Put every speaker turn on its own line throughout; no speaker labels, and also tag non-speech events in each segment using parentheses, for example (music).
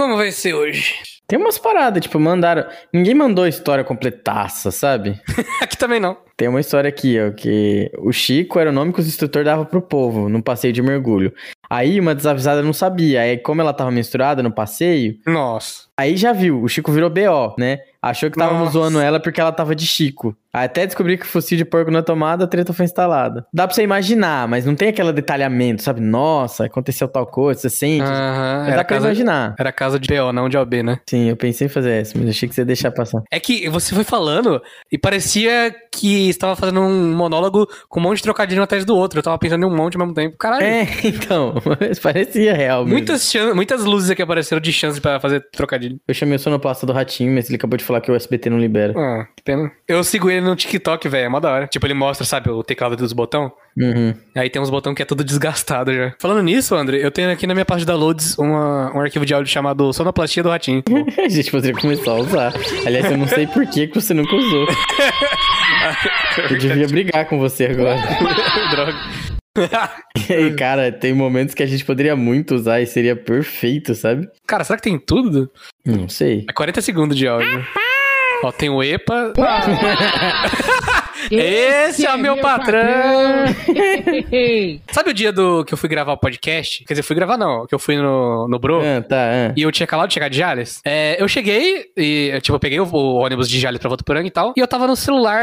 Como vai ser hoje?
Tem umas paradas, tipo, mandaram. Ninguém mandou a história completaça, sabe? (laughs)
Aqui também não.
Tem uma história aqui, ó, que o Chico era o nome que os instrutores davam pro povo no passeio de mergulho. Aí uma desavisada não sabia. Aí, como ela tava menstruada no passeio,
Nossa.
aí já viu, o Chico virou BO, né? Achou que tava zoando ela porque ela tava de Chico. Até descobrir que o focinho de porco na tomada, a treta foi instalada. Dá pra você imaginar, mas não tem aquele detalhamento, sabe? Nossa, aconteceu tal coisa, você sente.
Aham.
Mas
Era
dá pra
casa,
imaginar.
era casa de BO, não de OB, né?
Sim, eu pensei em fazer essa, mas achei que você ia deixar passar.
É que você foi falando e parecia que estava fazendo um monólogo com um monte de trocadilho atrás do outro. Eu tava pensando em um monte ao mesmo tempo. Caralho.
É, (laughs) então, mas parecia real mesmo.
Muitas, muitas luzes aqui apareceram de chance pra fazer trocadilho.
Eu chamei o sonoplasta do Ratinho, mas ele acabou de falar que o SBT não libera.
Ah, que pena. Eu sigo ele no TikTok, velho. É mó da hora. Tipo, ele mostra, sabe, o teclado dos botão.
Uhum.
Aí tem uns botão que é tudo desgastado já. Falando nisso, André, eu tenho aqui na minha parte da Loads uma- um arquivo de áudio chamado Sonoplastia do Ratinho. (laughs)
A gente poderia começar a usar. Aliás, eu não sei por que que você nunca usou. (laughs) Eu devia brigar com você agora. (laughs)
Droga.
E aí, cara, tem momentos que a gente poderia muito usar e seria perfeito, sabe?
Cara, será que tem tudo?
Não sei.
É 40 segundos de áudio. Ó, tem o EPA. (laughs) Esse é o meu patrão. (laughs) Sabe o dia do que eu fui gravar o podcast? Quer dizer, fui gravar não, que eu fui no, no Bro.
Ah, tá, ah.
E eu tinha acabado de chegar de Jales. É, eu cheguei e, tipo, eu peguei o, o ônibus de Jales pra Votuporanga e tal. E eu tava no celular,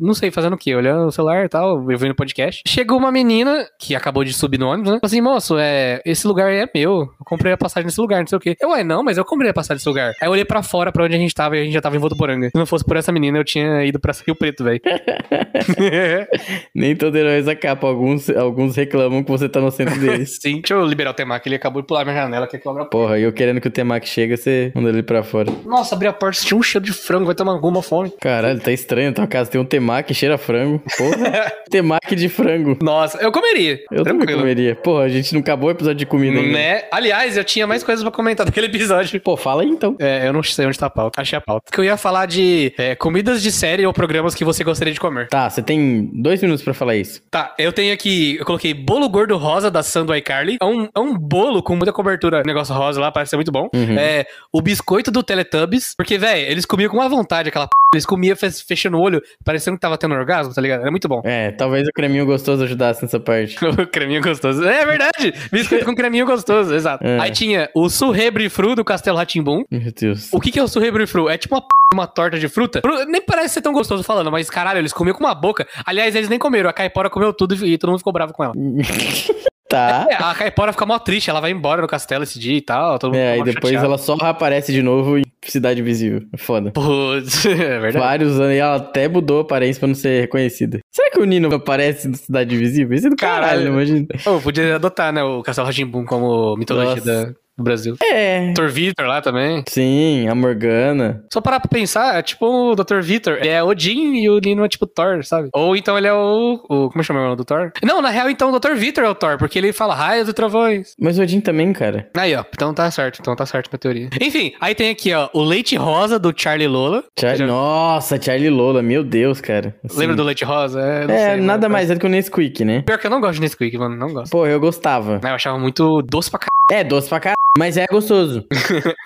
não sei, fazendo o quê? Olhando o celular e tal, eu vi no podcast. Chegou uma menina que acabou de subir no ônibus, né? Falou assim, moço, é, esse lugar aí é meu. Eu comprei a passagem nesse lugar, não sei o quê. Eu, ué, não, mas eu comprei a passagem nesse lugar. Aí eu olhei pra fora, pra onde a gente tava, e a gente já tava em Votuporanga. Se não fosse por essa menina, eu tinha ido pra Rio Preto, velho. (laughs)
Nem todo herói usa capa. Alguns, alguns reclamam que você tá no centro deles. (laughs)
Sim, deixa eu liberar o Temaki, ele acabou de pular minha janela, quer que eu abra a porta.
Porra, e eu querendo que o Temaki chega, você manda ele pra fora.
Nossa, abri a porta, tinha um cheiro de frango, vai tomar alguma fome.
Caralho, tá estranho tua casa. Tem um Temaki cheira frango. Porra, (laughs) Temaki de frango.
Nossa, eu comeria.
Eu também
tranquilo.
comeria. Porra, a gente não acabou o episódio de comida ainda.
Né? Aliás, eu tinha mais coisas pra comentar daquele episódio.
Pô, fala aí então.
É, eu não sei onde tá a pauta. Achei a pauta. Que eu ia falar de é, comidas de série ou programas que você gostaria de comer.
Tá, você tem dois minutos pra falar isso.
Tá, eu tenho aqui, eu coloquei bolo gordo rosa da Sandu iCarly. É um, é um bolo com muita cobertura, negócio rosa lá, parece ser muito bom.
Uhum.
É o biscoito do Teletubbies, porque, velho, eles comiam com uma vontade aquela p... Eles comiam fe- fechando o olho, parecendo que tava tendo orgasmo, tá ligado? Era muito bom.
É, talvez o creminho gostoso ajudasse nessa parte. (laughs)
O creminho gostoso. É verdade! Biscoito com creminho gostoso, exato.
É.
Aí tinha o surrebrifru do Castelo Ratimbum.
Meu Deus.
O que, que é o surrebrifru? É tipo uma p... uma torta de fruta. Fru- Nem parece ser tão gostoso falando, mas caralho, eles comiam com uma boca. Aliás, eles nem comeram. A caipora comeu tudo e todo mundo ficou bravo com ela. (laughs)
Tá.
É, a caipora fica mó triste, ela vai embora no castelo esse dia e tal. Todo
É, e depois
chateado.
ela só aparece de novo em Cidade Visível. É Foda.
Putz, (laughs) é verdade.
Vários anos e ela até mudou a aparência pra não ser reconhecida. Será que o Nino aparece no Cidade Visível? Isso é do caralho,
Caralho.
imagina.
Pô, podia adotar, né, o Castelo Ratimbum como mitologia
Nossa.
da- do Brasil.
É.
Dr. Vitor lá também.
Sim, a Morgana.
Só parar pra pensar, é tipo o Dr. Vitor. Ele é Odin e o Nino é tipo Thor, sabe? Ou então ele é o. o como chama o nome do Thor? Não, na real, então o Dr. Vitor é o Thor, porque ele fala raios e trovões.
Mas o Odin também, cara.
Aí, ó. Então tá certo. Então tá certo minha teoria. Enfim, aí tem aqui, ó, o Leite Rosa do Charlie Lola.
Char-
Já-
Nossa, Charlie Lola, meu Deus, cara. Assim,
Lembra do Leite Rosa? É, não
É,
sei,
nada
mano.
mais é do que o Nesquik, né?
Pior que eu não gosto de Nesquik, mano. Não gosto.
Pô, eu gostava.
Eu achava muito doce pra c...
É, doce pra caralho, mas é gostoso. (laughs)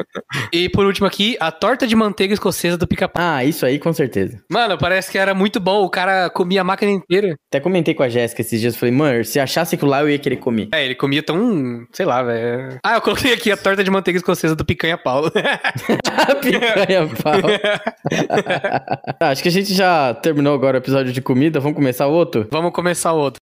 E por último aqui, a torta de manteiga escocesa do pica-pau.
Ah, isso aí com certeza.
Mano, parece que era muito bom. O cara comia a máquina inteira.
Até comentei com a Jéssica esses dias, falei, mano, se achasse aquilo lá, eu ia querer comer.
É, ele comia tão. sei lá, velho. Ah, eu coloquei aqui a torta de manteiga escocesa do picanha Paulo. (laughs) (laughs)
Picanha pau. Tá, acho que a gente já terminou agora o episódio de comida, vamos começar o outro?
Vamos começar o outro.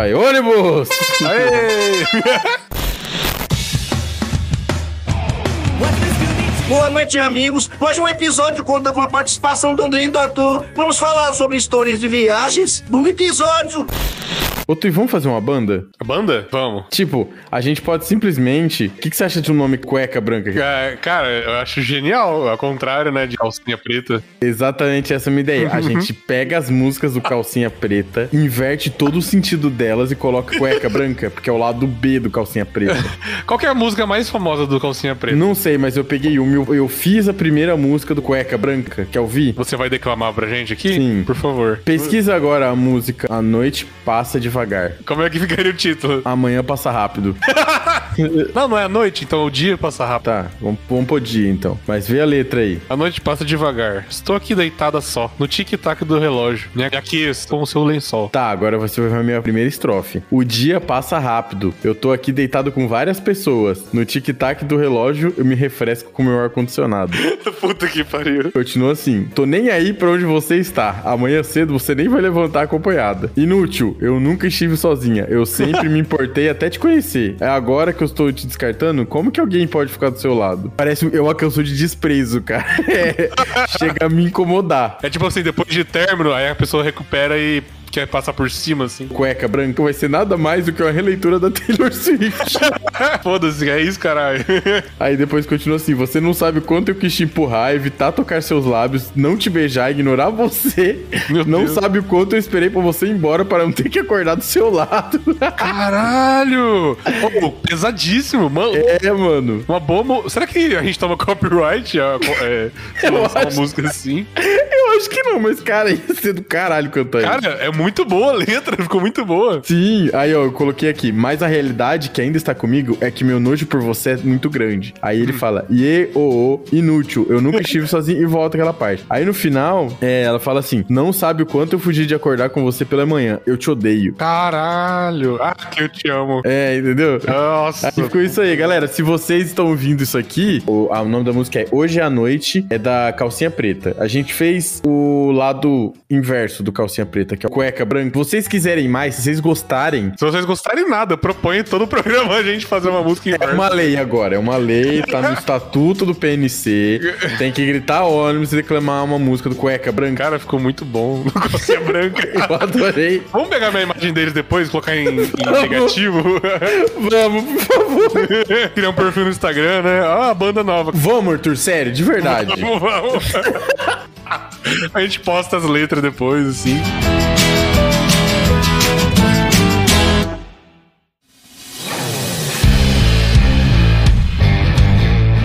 Vai, ônibus! (laughs)
Boa noite, amigos. Hoje um episódio conta com a participação do André e do Arthur. Vamos falar sobre histórias de viagens no episódio.
Ô, Tui, vamos fazer uma banda?
A banda? Vamos.
Tipo, a gente pode simplesmente. O que, que você acha de um nome cueca branca?
É, cara, eu acho genial. Ao contrário, né, de calcinha preta.
Exatamente essa é a minha ideia. A (laughs) gente pega as músicas do Calcinha Preta, inverte todo o sentido delas e coloca cueca (laughs) branca, porque é o lado B do Calcinha Preta.
Qual que é a música mais famosa do calcinha preta?
Não sei, mas eu peguei uma. Eu, eu fiz a primeira música do Cueca Branca. Quer ouvir?
Você vai declamar pra gente aqui?
Sim.
Por favor.
Pesquisa agora a música A Noite Passa Devagar.
Como é que ficaria o título?
Amanhã passa rápido. (laughs)
Não, não é a noite, então o dia passa rápido.
Tá, vamos, vamos pro dia então. Mas vê a letra aí.
A noite passa devagar. Estou aqui deitada só, no tic-tac do relógio. Me aqueço com o seu lençol.
Tá, agora você vai ver a minha primeira estrofe. O dia passa rápido. Eu tô aqui deitado com várias pessoas. No tic-tac do relógio, eu me refresco com meu ar-condicionado. (laughs)
Puta que pariu.
Continua assim. Tô nem aí pra onde você está. Amanhã cedo você nem vai levantar acompanhada. Inútil. Eu nunca estive sozinha. Eu sempre (laughs) me importei até te conhecer. É agora que eu estou te descartando? Como que alguém pode ficar do seu lado? Parece é uma canção de desprezo, cara. (laughs) É, chega a me incomodar.
É tipo assim, depois de término, aí a pessoa recupera e quer passar por cima, assim.
Cueca branca vai ser nada mais do que uma releitura da Taylor Swift. (laughs)
Foda-se, é isso, caralho. (laughs)
Aí depois continua assim: você não sabe quanto eu quis te empurrar, evitar tocar seus lábios, não te beijar, ignorar você.
Meu
não
Deus.
sabe o quanto eu esperei pra você ir embora para não ter que acordar do seu lado. (laughs)
Caralho! Oh, pesadíssimo, mano.
é, mano.
Uma boa. Será que a gente toma copyright a, é, lançar uma música assim?
Eu acho que não, mas cara, (laughs) ia ser do caralho cantar isso.
Cara, é muito boa a letra, (laughs) ficou muito boa.
Sim, aí ó, eu coloquei aqui, mas a realidade que ainda está comigo é que meu nojo por você é muito grande. Aí
Hum.
ele fala, ie, o, o, inútil, eu nunca estive (laughs) sozinho e volta aquela parte. Aí no final, é, ela fala assim, não sabe o quanto eu fugi de acordar com você pela manhã, eu te odeio.
Caralho! Ah, que eu te amo.
É, entendeu?
Nossa.
Aí ficou isso aí, galera. Se vocês estão ouvindo isso aqui, o, ah, o nome da música é Hoje é a Noite, é da Calcinha Preta. A gente fez o lado inverso do Calcinha Preta, que é o Cueca Branca. Se vocês quiserem mais, se vocês gostarem,
Se vocês gostarem nada, proponha todo o programa a gente fazer uma música
É
inversa.
uma lei agora, é uma lei, tá no estatuto do PNC. Tem que gritar ônibus e declamar uma música do Cueca Branca.
Cara, ficou muito bom. (laughs) Calcinha branca. (laughs)
Eu adorei.
Vamos pegar minha imagem deles depois e colocar em, em negativo? (laughs)
Vamos, por favor.
Criar um perfil no Instagram, né? Ah, banda nova.
Vamos, Arthur, sério, de verdade.
Vamos, vamos. (laughs) A gente posta as letras depois, assim.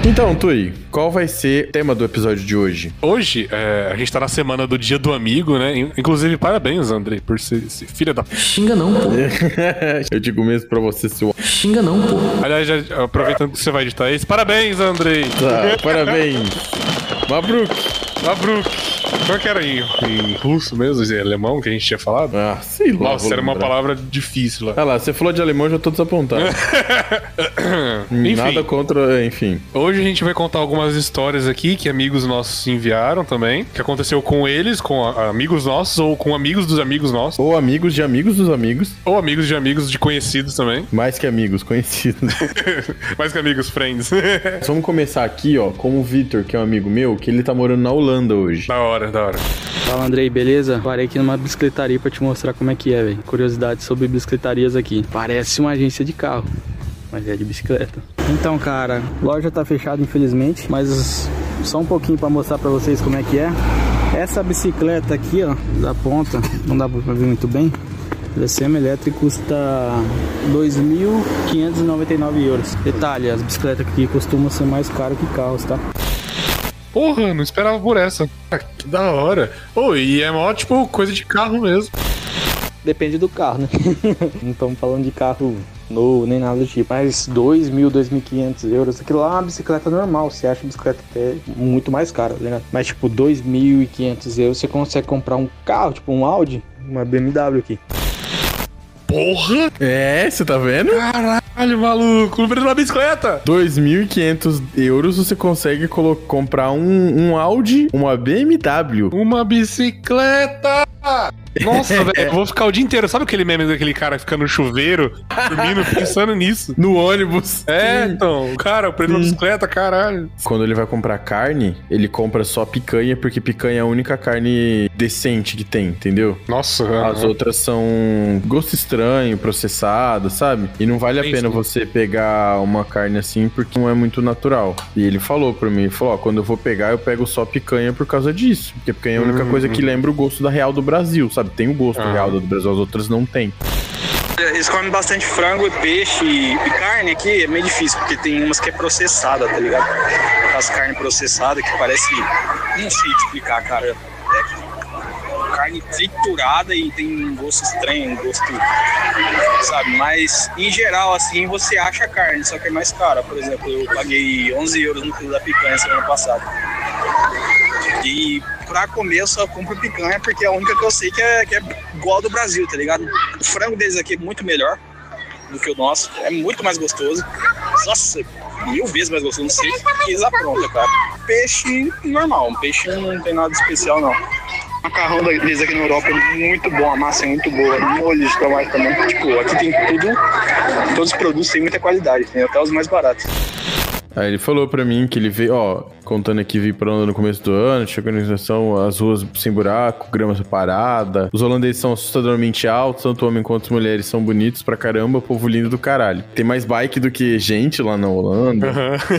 Então, Tui, qual vai ser o tema do episódio de hoje?
Hoje, é, a gente tá na semana do Dia do Amigo, né? In- Inclusive, parabéns, Andrei, por ser esse filho da...
Xinga não, pô. (laughs)
Eu digo mesmo pra você, seu.
Xinga não, pô.
Aliás, já, aproveitando que você vai editar isso, parabéns, Andrei!
Tá, parabéns. (laughs) Mabruk.
Labruk! Qual que era em, em russo mesmo, em alemão, que a gente tinha falado?
Ah, sei lá.
Nossa, era uma palavra difícil lá.
Ah lá, você falou de alemão, eu já tô desapontado. (laughs)
Enfim.
Nada contra, enfim.
Hoje a gente vai contar algumas histórias aqui que amigos nossos enviaram também, que aconteceu com eles, com a- amigos nossos, ou com amigos dos amigos nossos,
Ou amigos de amigos dos amigos.
ou amigos de amigos de conhecidos também, (laughs)
Mais que amigos, conhecidos. (laughs)
mais que amigos, friends.
Vamos começar aqui, ó, com o Vitor, que é um amigo meu, que ele tá morando na Holanda hoje.
da hora, da hora.
Fala Andrei, beleza? Parei aqui numa bicicletaria pra te mostrar como é que é, velho. Curiosidades sobre bicicletarias aqui. Parece uma agência de carro, mas é de bicicleta. Então, cara, loja tá fechada infelizmente, mas só um pouquinho pra mostrar pra vocês como é que é. Essa bicicleta aqui, ó, da ponta, não dá pra ver muito bem. Ela é semi-elétrica e custa 2.599 euros. Detalhe, as bicicletas aqui costumam ser mais caras que carros, tá?
Porra, não esperava por essa. Ah, que da hora. Ô, e é mó, tipo, coisa de carro mesmo.
Depende do carro, né? (laughs) não estamos falando de carro novo, nem nada do tipo. Mas 2.000, 2.500 euros. Aquilo lá é uma bicicleta normal. Você acha a bicicleta até muito mais cara, tá ligado? Mas, tipo, 2.500 euros você consegue comprar um carro, tipo um Audi, uma BMW aqui.
Porra!
É, você tá vendo?
Caralho, maluco. Não precisa uma bicicleta.
2.500 euros você consegue comprar um, um Audi, uma BMW.
Uma bicicleta! Nossa, (laughs) velho, eu vou ficar o dia inteiro. Sabe aquele meme daquele cara que fica no chuveiro, dormindo, (laughs) pensando nisso?
No ônibus.
É, então, cara, eu prendo uma bicicleta, caralho.
Quando ele vai comprar carne, ele compra só picanha, porque picanha é a única carne decente que tem, entendeu?
Nossa,
As outras são gosto estranho, processado, sabe? E não vale a
Sim,
pena você pegar uma carne assim porque não é muito natural. E ele falou pra mim, falou, ó, quando eu vou pegar, eu pego só picanha por causa disso. Porque picanha é a única
Hum,
coisa que lembra o gosto da real do Brasil, sabe? Tem o gosto
Ah.
real do Brasil, as outras não tem.
Eles comem bastante frango e peixe e, carne aqui é meio difícil, porque tem umas que é processada, tá ligado? As carnes processadas que parece. Não sei te explicar, cara. É carne triturada e tem um gosto estranho, um gosto. Sabe? Mas em geral, assim, você acha carne, só que é mais cara. Por exemplo, eu paguei 11 euros no quilo da picanha semana passada. E pra comer eu só compro picanha porque é a única que eu sei que é, que é igual do Brasil, tá ligado? O frango deles aqui é muito melhor do que o nosso, é muito mais gostoso. Nossa, mil vezes mais gostoso, não sei que eles aprontam, cara. Peixe normal, um peixe não tem nada especial não. O macarrão deles aqui na Europa é muito bom, a massa é muito boa, molho de tomate também. Tipo, aqui tem tudo, todos os produtos têm muita qualidade, tem até os mais baratos.
Aí ele falou pra mim que ele veio, ó, contando aqui, veio pra Holanda no começo do ano, tinha organização, as ruas sem buraco, grama separada. Os holandeses são assustadoramente altos, tanto homem quanto as mulheres são bonitos pra caramba, povo lindo do caralho. Tem mais bike do que gente lá na Holanda.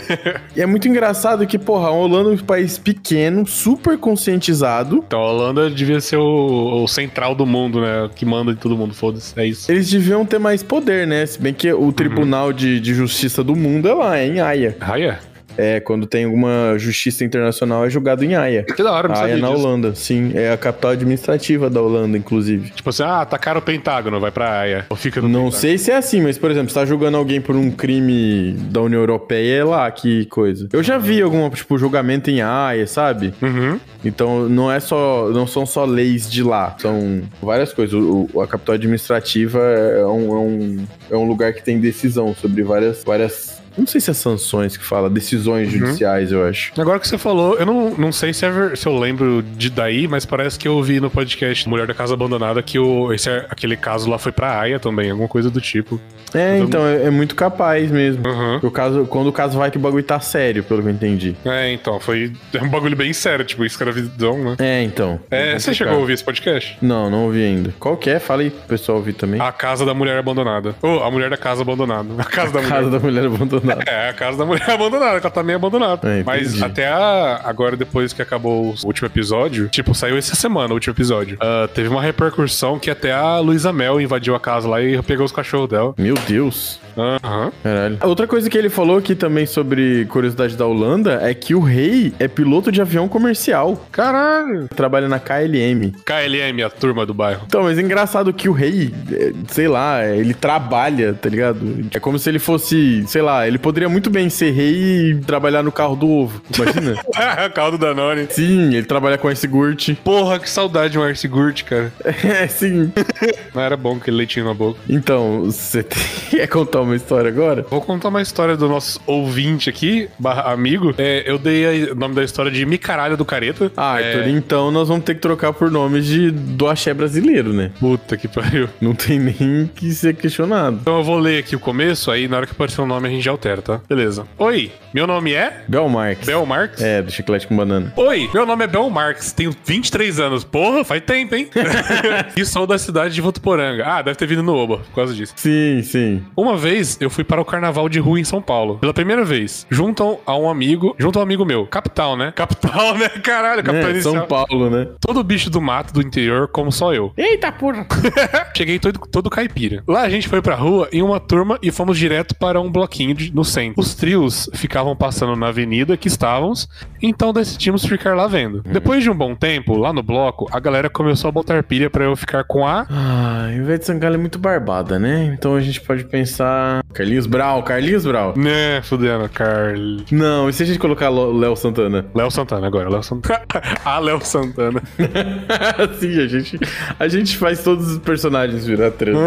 (laughs) e é muito engraçado que, porra, a Holanda é um país pequeno, super conscientizado.
Então a Holanda devia ser o, o central do mundo, né? Que manda de todo mundo, foda-se. É isso.
Eles deviam ter mais poder, né? Se bem que o Tribunal de, de Justiça do Mundo é lá, é em Haia.
Raia?
É, quando tem alguma justiça internacional é julgado em Haia.
Que da hora, não
Haia na
disso.
Holanda, sim. É a capital administrativa da Holanda, inclusive.
Tipo assim, ah, atacaram o Pentágono, vai pra Haia. Ou fica no
Não
Pentágono.
sei se é assim, mas, por exemplo, você tá julgando alguém por um crime da União Europeia, é lá que coisa. Eu já vi algum, tipo, julgamento em Haia, sabe?
Uhum.
Então, não é só. Não são só leis de lá. São várias coisas. O, o- a capital administrativa é um, é, um, é um lugar que tem decisão sobre várias. várias não sei se é sanções que fala, decisões judiciais, eu acho.
Agora que você falou, eu não, não sei se, é se eu lembro de daí, mas parece que eu ouvi no podcast Mulher da Casa Abandonada que o, esse, aquele caso lá foi pra Haia também, alguma coisa do tipo.
É, então, é, é muito capaz mesmo.
Uhum.
O caso, quando o caso vai que o bagulho tá sério, pelo que eu entendi.
É, então, foi é (laughs) um bagulho bem sério, tipo, escravidão, né?
É, então.
É, você
complicado.
chegou a ouvir esse podcast?
Não, não ouvi ainda. Qual que é? Fala aí pro pessoal ouvir também.
A Casa da Mulher Abandonada. Ou a Mulher da Casa Abandonada. (laughs) A Casa da Mulher.
Casa da mulher abandonada.
É, a casa da mulher (laughs) abandonada, que ela tá meio abandonada.
É,
Mas até a- agora, depois que acabou o último episódio, tipo, saiu essa semana o último episódio. ah, teve uma repercussão que até a Luísa Mel invadiu a casa lá e pegou os cachorros dela.
Meu Deus.
Aham.
Caralho. Outra coisa que ele falou aqui também sobre curiosidade da Holanda é que o rei é piloto de avião comercial.
Caralho.
Trabalha na KLM.
KLM, a turma do bairro.
Então, mas é engraçado que o rei, é, sei lá, ele trabalha, tá ligado? É como se ele fosse, sei lá, ele poderia muito bem ser rei e trabalhar no carro do ovo. Imagina? (laughs)
Caldo Danone.
sim, ele trabalha com esse Gurt.
Porra, que saudade de um Arce Gurt, cara. (laughs)
É, sim. (laughs)
Não era bom aquele leitinho na boca.
Então, você quer contar uma história agora?
Vou contar uma história do nosso ouvinte aqui, barra amigo. É, eu dei a- o nome da história de Micaralha do Careta.
Ah,
é,
Arthur, então nós vamos ter que trocar por nomes de, do axé brasileiro, né?
Puta que pariu.
Não tem nem que ser questionado.
Então eu vou ler aqui o começo, aí na hora que aparecer o nome a gente já altera, tá? Beleza. Oi, meu nome é
Bel Marques.
Bel Marx.
É, do chiclete com banana.
Oi, meu nome é Bel Marx, tenho 23 anos. Porra, faz tempo, hein? (laughs) e sou da cidade de Votuporanga. Ah, deve ter vindo no Oba, por causa disso.
Sim, sim.
Uma vez eu fui para o carnaval de rua em São Paulo. Pela primeira vez. Junto a um amigo. Junto a um amigo meu. Capital, né? Capital, né? Caralho, capital
É,
inicial.
São Paulo, né?
Todo bicho do mato do interior, como só eu.
Eita porra! (laughs)
Cheguei todo, todo caipira. Lá a gente foi pra rua em uma turma e fomos direto para um bloquinho de- no centro. Os trios ficavam passando na avenida que estávamos, então decidimos ficar lá vendo. Depois de um bom tempo, lá no bloco, a galera começou a botar pilha pra eu ficar com a.
Ah, Ivete Sangalo é muito barbada, né? Então a gente pode pensar... Carlinhos Brau, Carlinhos Brau.
Né, fudendo, Carl.
Não, e se a gente colocar Lo- Léo Santana?
Léo Santana agora, Léo Santana. (laughs) ah, Léo Santana. (laughs)
Sim, a gente, a gente faz todos os personagens virar trans.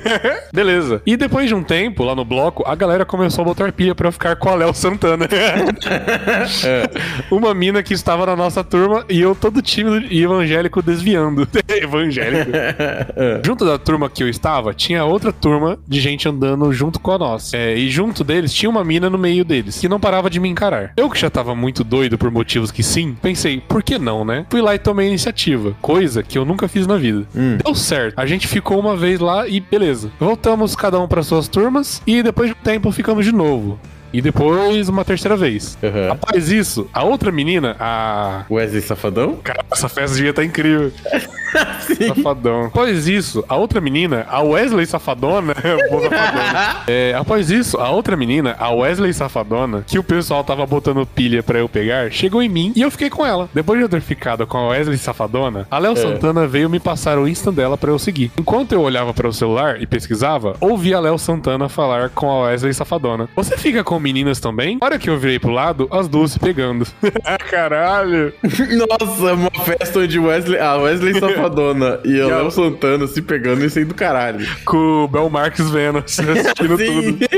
(laughs)
Beleza. E depois de um tempo, lá no bloco, a galera começou a botar eu ficar com a Léo Santana. (laughs) Uma mina que estava na nossa turma e eu todo tímido e evangélico desviando. (laughs) evangélico. junto da turma que eu estava, tinha outra turma de gente andando junto com a nossa. É, e junto deles tinha uma mina no meio deles, que não parava de me encarar. Eu que já tava muito doido por motivos que sim, pensei, por que não, né? Fui lá e tomei a iniciativa, coisa que eu nunca fiz na vida. Deu certo. A gente ficou uma vez lá e beleza. Voltamos cada um para suas turmas e depois de um tempo ficamos de novo novo. E depois uma terceira vez.
Aham.
Após isso, a outra menina, a.
Wesley Safadão?
Cara, essa festa devia estar incrível. (laughs) Safadão. Após isso, a outra menina, a Wesley Safadona. (laughs) Boa Safadona. É, após isso, a outra menina, a Wesley Safadona, que o pessoal tava botando pilha pra eu pegar, chegou em mim e eu fiquei com ela. Depois de eu ter ficado com a Wesley Safadona, a Léo Santana veio me passar o Insta dela pra eu seguir. Enquanto eu olhava para o celular e pesquisava, ouvi a Léo Santana falar com a Wesley Safadona. Você fica com meninas também? Na hora que eu virei pro lado, as duas se pegando. (laughs) Caralho.
Nossa, uma festa onde Wesley, a Wesley (laughs) Safadona e
E a-
Léo Santana se pegando isso aí do caralho.
Com o Bel Marques vendo, assim, assistindo tudo. (laughs)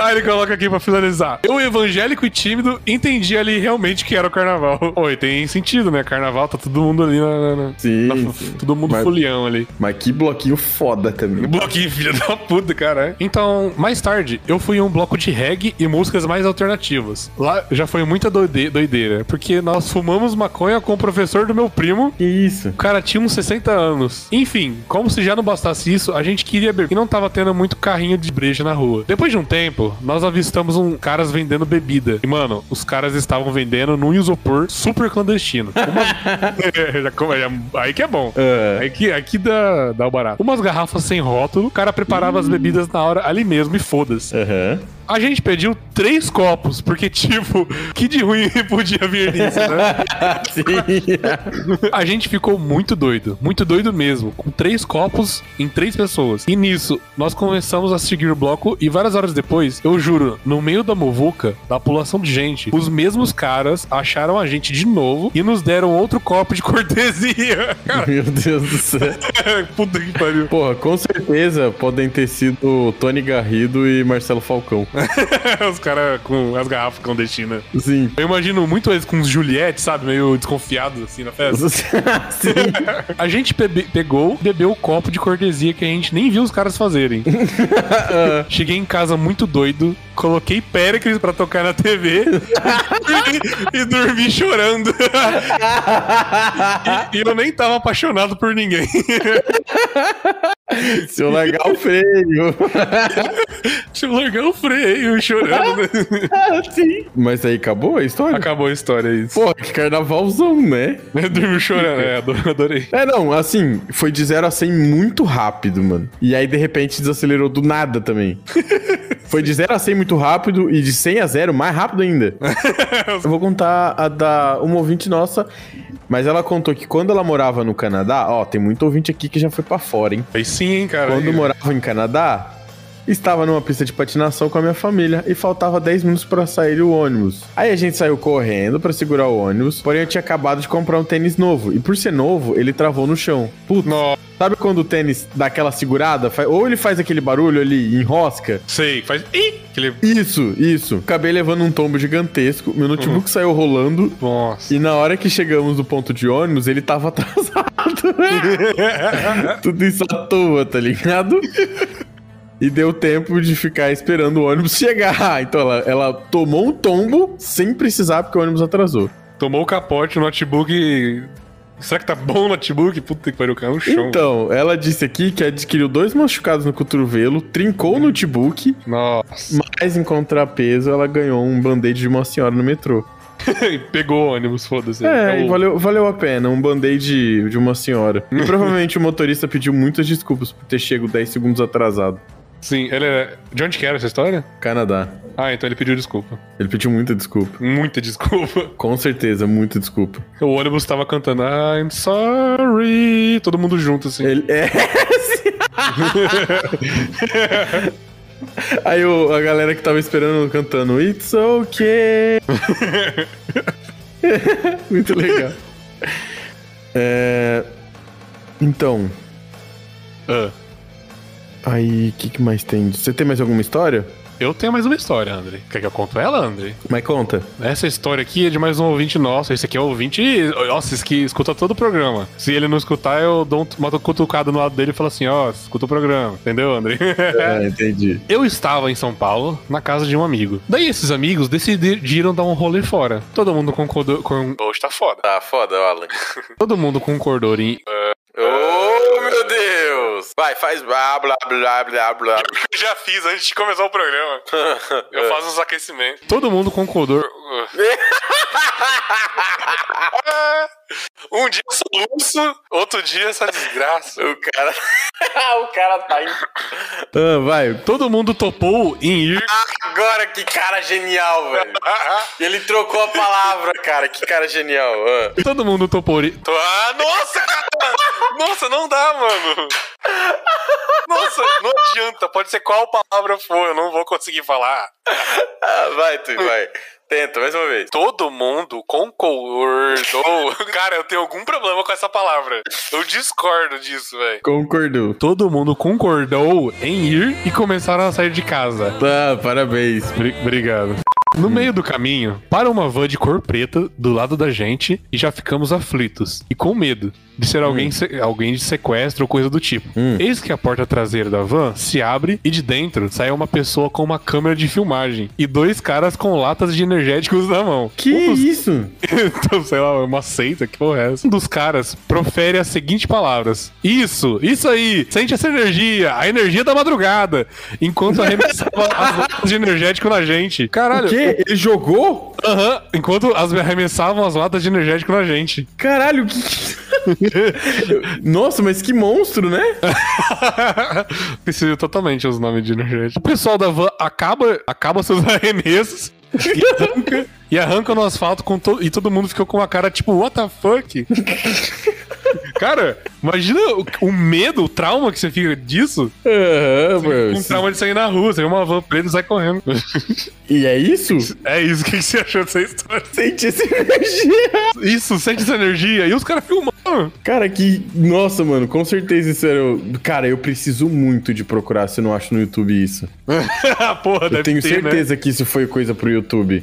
Aí ele coloca aqui pra finalizar. Eu, evangélico e tímido, entendi ali realmente que era o carnaval. Oi, tem sentido, né? Carnaval, tá todo mundo ali na. na- na-
Sim,
na-
sim.
todo mundo
Mas-
folião ali.
Mas que bloquinho foda também.
Bloquinho, filho da puta, cara. Então, mais tarde, eu fui em um bloco de reggae e músicas mais alternativas. Lá já foi muita doide- doideira, porque nós fumamos maconha com o professor do meu primo.
Que isso?
O cara tinha uns 60 anos. Enfim, como se já não bastasse isso, a gente queria beber. E não tava tendo muito carrinho de breja na rua. Depois de um tempo, nós avistamos um caras vendendo bebida. E, mano, os caras estavam vendendo num isopor super clandestino. (laughs) Uma... (laughs) Aí que é bom.
Ah.
Aí que, aqui dá, dá o barato. Umas garrafas sem rótulo, o cara preparava as bebidas na hora ali mesmo e foda-se.
Aham.
A gente pediu três copos, porque, tipo, (laughs) que de ruim (laughs) podia vir nisso, né? (laughs)
Sim.
A gente ficou muito doido, muito doido mesmo, com três copos em três pessoas. E nisso, nós começamos a seguir o bloco e várias horas depois, eu juro, no meio da muvuca, da população de gente, os mesmos caras acharam a gente de novo e nos deram outro copo de cortesia. Cara,
Meu Deus do céu.
puta que pariu.
Porra, com certeza podem ter sido Tony Garrido e Marcelo Falcão. (laughs)
Os caras com as garrafas clandestinas.
Sim.
Eu imagino muito eles com os Juliette, sabe? Meio desconfiados assim na festa. (laughs)
Sim.
A gente pegou, bebeu o copo de cortesia que a gente nem viu os caras fazerem. (laughs) Cheguei em casa muito doido, coloquei Péricles pra tocar na TV e, e dormi chorando. e, e eu nem tava apaixonado por ninguém.
Se eu largar o freio.
Deixa eu largar o freio chorando.
Sim. Mas aí acabou a história?
Acabou a história isso.
Porra, que carnavalzão, né?
Eu dormi chorando, é, ado- adorei.
É, não, assim, foi de 0 a 100 muito rápido, mano. E aí, de repente, desacelerou do nada também. foi de 0 a 100 muito rápido e de 100 a 0 mais rápido ainda. (laughs) Eu vou contar a da uma ouvinte nossa, mas ela contou que quando ela morava no Canadá, ó, tem muito ouvinte aqui que já foi pra fora, hein?
Aí sim, hein, cara.
Quando morava em Canadá, estava numa pista de patinação com a minha família e faltava 10 minutos para sair o ônibus. Aí a gente saiu correndo para segurar o ônibus, porém eu tinha acabado de comprar um tênis novo e por ser novo, ele travou no chão. Putz,
Nossa,
sabe quando o tênis dá aquela segurada? Ou ele faz aquele barulho ali, enrosca?
sei, faz. Ih! Aquele.
Isso, isso. Acabei levando um tombo gigantesco, meu notebook saiu rolando
Nossa.
e na hora que chegamos no ponto de ônibus, ele tava (laughs) atrasado. (laughs) Tudo isso à toa, tá ligado? E deu tempo de ficar esperando o ônibus chegar. (laughs) Então ela, ela tomou um tombo sem precisar, porque o ônibus atrasou.
Tomou o capote, o notebook. Será que tá bom o notebook? Puta que pariu, caiu no chão.
Então, ela disse aqui que adquiriu dois machucados no cotovelo, trincou o notebook,
Nossa.
mas em contrapeso ela ganhou um band-aid de uma senhora no metrô. (laughs)
Pegou o ônibus, foda-se.
É, e valeu, valeu a pena, um band-aid de uma senhora. E (laughs) provavelmente o motorista pediu muitas desculpas por ter chego 10 segundos atrasado.
Sim, ele é. De onde que era essa história?
Canadá.
Ah, então ele pediu desculpa.
Ele pediu muita desculpa.
Muita desculpa. (laughs)
Com certeza, muita desculpa.
O ônibus tava cantando I'm sorry. Todo mundo junto, assim.
Ele (laughs) é. (laughs) Aí o- a galera que tava esperando cantando It's okay. Muito legal. É, Então,
Ah.
Aí, o que, que mais tem? Você tem mais alguma história?
Eu tenho mais uma história, André. Quer que eu conto ela, André?
Mas conta.
Essa história aqui é de mais um ouvinte nosso. Esse aqui é o ouvinte, nossa, esse que escuta todo o programa. Se ele não escutar, eu dou uma cutucada no lado dele e falo assim, ó, escuta o programa. Entendeu, André? (laughs)
É, entendi.
Eu estava em São Paulo, na casa de um amigo. Daí esses amigos decidiram dar um rolê fora. Todo mundo concordou com... Hoje tá foda.
Tá foda, Alan. (laughs)
Todo mundo concordou em...
oh, Deus! Vai, faz blá, blá, blá, blá, blá. (laughs)
Já fiz antes de começar o programa. (laughs) Eu faço os aquecimentos. Todo mundo concordou. (laughs) (laughs) um dia soluço, outro dia essa desgraça.
O cara... (laughs) o cara tá indo... Ah, vai.
Todo mundo topou em ir.
Agora, que cara genial, velho. (laughs) Ele trocou a palavra, cara. Que cara genial. Ah.
Todo mundo topou. ir- Ah, nossa, cara! Nossa, não dá, mano. Nossa, não adianta. Pode ser qual palavra for, eu não vou conseguir falar.
Ah, vai, tu, vai. Tenta, mais uma vez.
Todo mundo concordou. (laughs) Cara, eu tenho algum problema com essa palavra. Eu discordo disso, velho.
Concordou.
Todo mundo concordou em ir e começaram a sair de casa.
Tá, parabéns.
Bri- Obrigado. No meio do caminho, para uma van de cor preta do lado da gente e já ficamos aflitos e com medo de ser alguém, se- alguém de sequestro ou coisa do tipo.
Hum.
Eis que a porta traseira da van se abre e de dentro sai uma pessoa com uma câmera de filmagem e dois caras com latas de energéticos na mão.
Que
Um dos-
isso? (laughs)
então, sei lá, uma seita, que porra é essa? Um dos caras profere as seguintes palavras: Isso, isso aí, sente essa energia, a energia da madrugada, enquanto arremessava as (laughs) latas de energético na gente. Caralho.
O quê? Ele jogou?
Aham, enquanto as arremessavam as latas de energético na gente.
Caralho, que... (laughs) Nossa, mas que monstro, né? (laughs)
Preciso totalmente os nomes de energético. O pessoal da van acaba, acaba seus (laughs) arremessos. E arranca, e arranca no asfalto com to- e todo mundo ficou com uma cara tipo, what the fuck? (laughs) Cara, imagina o, o medo, o trauma que você fica disso.
Aham,
Um
bro.
trauma de sair na rua, você vê uma van preta e sai correndo. (laughs)
E é isso?
É isso, o que você achou dessa história?
Sente essa energia.
Isso, sente essa energia. E os caras filmando.
Cara, que. Nossa, mano, com certeza isso era. Cara, eu preciso muito de procurar se eu não acho no YouTube isso. (laughs)
Porra,
Eu
deve
tenho
ter, né?
certeza que isso foi coisa pro YouTube.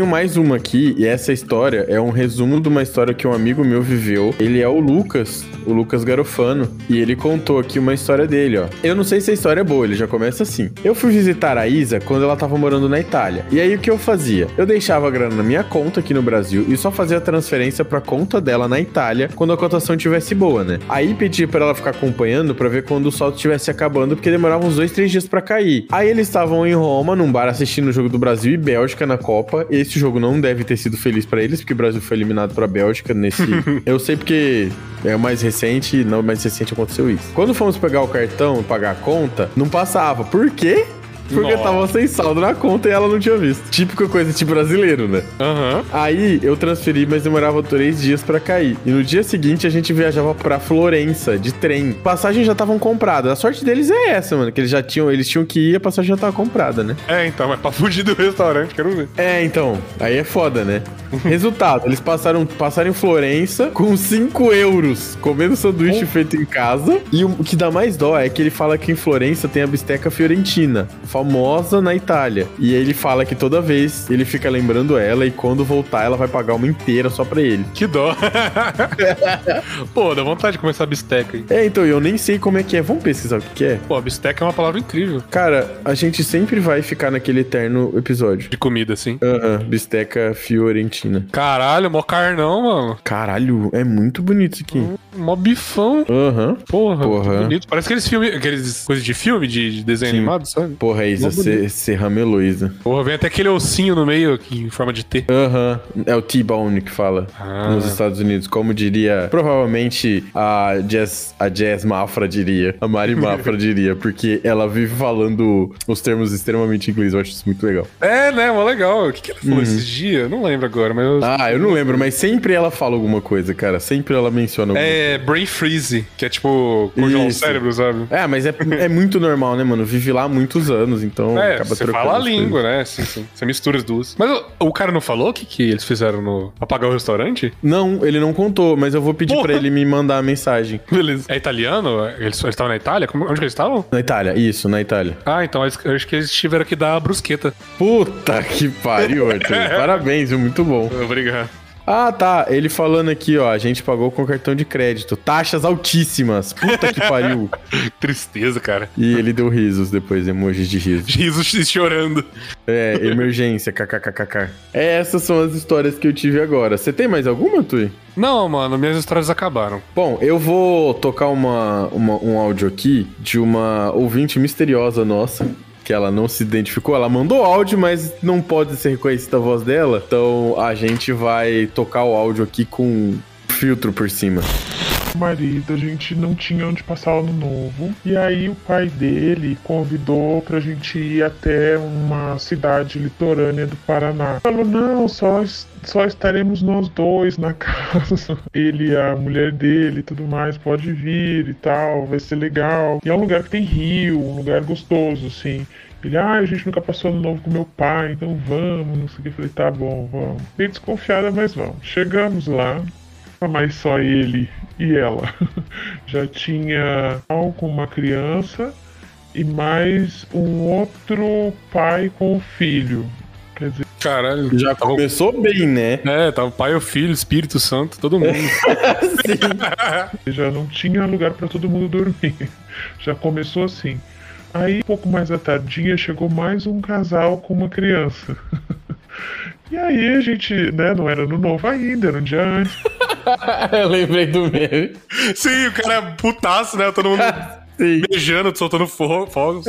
Tenho mais uma aqui, e essa história é um resumo de uma história que um amigo meu viveu. Ele é o Lucas, o Lucas Garofano, e ele contou aqui uma história dele, ó. Eu não sei se a história é boa, ele já começa assim. Eu fui visitar a Isa quando ela tava morando na Itália. E aí o que eu fazia? Eu deixava a grana na minha conta aqui no Brasil e só fazia a transferência pra conta dela na Itália quando a cotação tivesse boa, né? Aí pedi pra ela ficar acompanhando pra ver quando o saldo estivesse acabando, porque demorava uns dois, três dias pra cair. Aí eles estavam em Roma, num bar assistindo o jogo do Brasil e Bélgica na Copa. Esse jogo não deve ter sido feliz pra eles, porque o Brasil foi eliminado pra Bélgica nesse. (laughs) Eu sei porque é o mais recente, e não mais recente aconteceu isso. Quando fomos pegar o cartão pagar a conta, não passava. Por quê? Porque
Nossa.
tava sem saldo na conta e ela não tinha visto. Típica coisa de brasileiro, né?
Aham.
Aí eu transferi, mas demorava três dias pra cair. E no dia seguinte a gente viajava pra Florença de trem. Passagens já estavam compradas. A sorte deles é essa, mano, que eles já tinham, eles tinham que ir, a passagem já tava comprada, né?
É, então, mas pra fugir do restaurante, quero ver.
É, então, aí é foda, né? (laughs) Resultado, eles passaram, passaram em Florença com 5 euros, comendo sanduíche feito em casa. E o que dá mais dó é que ele fala que em Florença tem a bisteca fiorentina, famosa na Itália. E ele fala que toda vez ele fica lembrando ela e quando voltar ela vai pagar uma inteira só pra ele.
Que dó. (laughs) Pô, dá vontade de começar a bisteca aí.
É, então, eu nem sei como é que é. Vamos pesquisar o que, que é?
Pô, bisteca é uma palavra incrível.
Cara, a gente sempre vai ficar naquele eterno episódio.
De comida, assim.
Aham, bisteca fiorentina.
Caralho, mó carnão, mano.
Caralho, é muito bonito isso aqui.
Mó bifão.
Aham.
Porra,
Porra.
que bonito. Parece aqueles filmes, aqueles coisas de filme, de, de desenho
Sim.
animado, sabe?
Porra, Isa, Você ramelou, Isa.
Porra, vem até aquele ossinho no meio aqui, em forma de T.
Aham, é o T-Bone que fala
Ah.
nos Estados Unidos, como diria, provavelmente a Jazz, a Jazz Mafra diria, a Mari Mafra (laughs) diria, porque ela vive falando os termos extremamente inglês, eu acho isso muito legal.
É, né? Mó legal. O que, que ela falou esses dias? Não lembro agora, mas. eu-
Ah, eu não lembro, mas sempre ela fala alguma coisa, cara, sempre ela menciona alguma
É brain freeze, que é tipo congelar o cérebro, sabe?
É, mas é, é muito normal, né, mano? Vive lá há muitos anos. Anos, então
É, você fala a língua, né? Sim, sim. Você mistura as duas. Mas o, o cara não falou o que, que eles fizeram no. Apagar o restaurante?
Não, ele não contou, mas eu vou pedir
Porra.
pra ele me mandar a mensagem.
Beleza. É italiano? Eles estavam na Itália? Como- onde que eles estavam?
Na Itália, isso, na Itália.
Ah, então eles- eu acho que eles tiveram que dar a brusqueta.
Puta que pariu, Arthur. (laughs) Parabéns, viu? Muito bom.
Obrigado.
Ah, tá. Ele falando aqui, ó. A gente pagou com cartão de crédito. Taxas altíssimas. Puta que pariu. (laughs)
Tristeza, cara.
E ele deu risos depois, emojis de riso. (laughs)
Jesus chorando.
É, emergência, kkkk. É, essas são as histórias que eu tive agora. Você tem mais alguma, Tui?
Não, mano, minhas histórias acabaram.
Bom, eu vou tocar uma, uma- um áudio aqui de uma ouvinte misteriosa nossa. Que ela não se identificou, ela mandou áudio, mas não pode ser reconhecida a voz dela. Então a gente vai tocar o áudio aqui com filtro por cima.
Marido, a gente não tinha onde passar o ano novo. E aí o pai dele convidou pra gente ir até uma cidade litorânea do Paraná. Falou, não, só, só estaremos nós dois na (laughs) casa. Ele a mulher dele e tudo mais, pode vir e tal, vai ser legal. E é um lugar que tem rio, um lugar gostoso, assim. Ele, ah, a gente nunca passou ano novo com meu pai, então vamos, não sei o que. Eu falei, tá bom, vamos. Meio desconfiada, mas vamos. Chegamos lá, mas só ele e ela. (laughs) Já tinha com uma criança e mais um outro pai com o filho. Quer dizer,
Caralho.
Já
tava-
começou bem, né?
É, tava o pai, o filho, o Espírito Santo, todo (laughs) mundo.
já não tinha lugar para todo mundo dormir. (laughs) Já começou assim. Aí, um pouco mais à tardinha, chegou mais um casal com uma criança. E aí a gente, né, não era no novo ainda, era um dia antes. (laughs)
Eu lembrei do meme.
Sim, o cara é putaço, né? Todo mundo (laughs)
Sim.
beijando, soltando fo- fogos.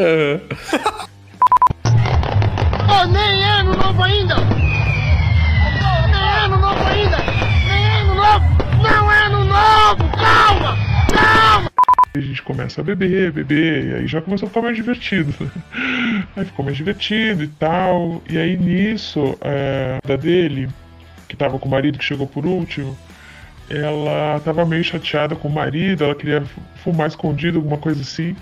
Oh, nem é ano novo ainda! Nem é ano novo ainda! Nem é ano novo! Não é ano novo! Calma! Calma!
A gente começa a beber, beber, e aí já começou a ficar mais divertido. (laughs) Aí ficou mais divertido e tal. E aí nisso, é, a da dele, que tava com o marido que chegou por último, ela tava meio chateada com o marido, ela queria fu- fumar escondido, alguma coisa assim.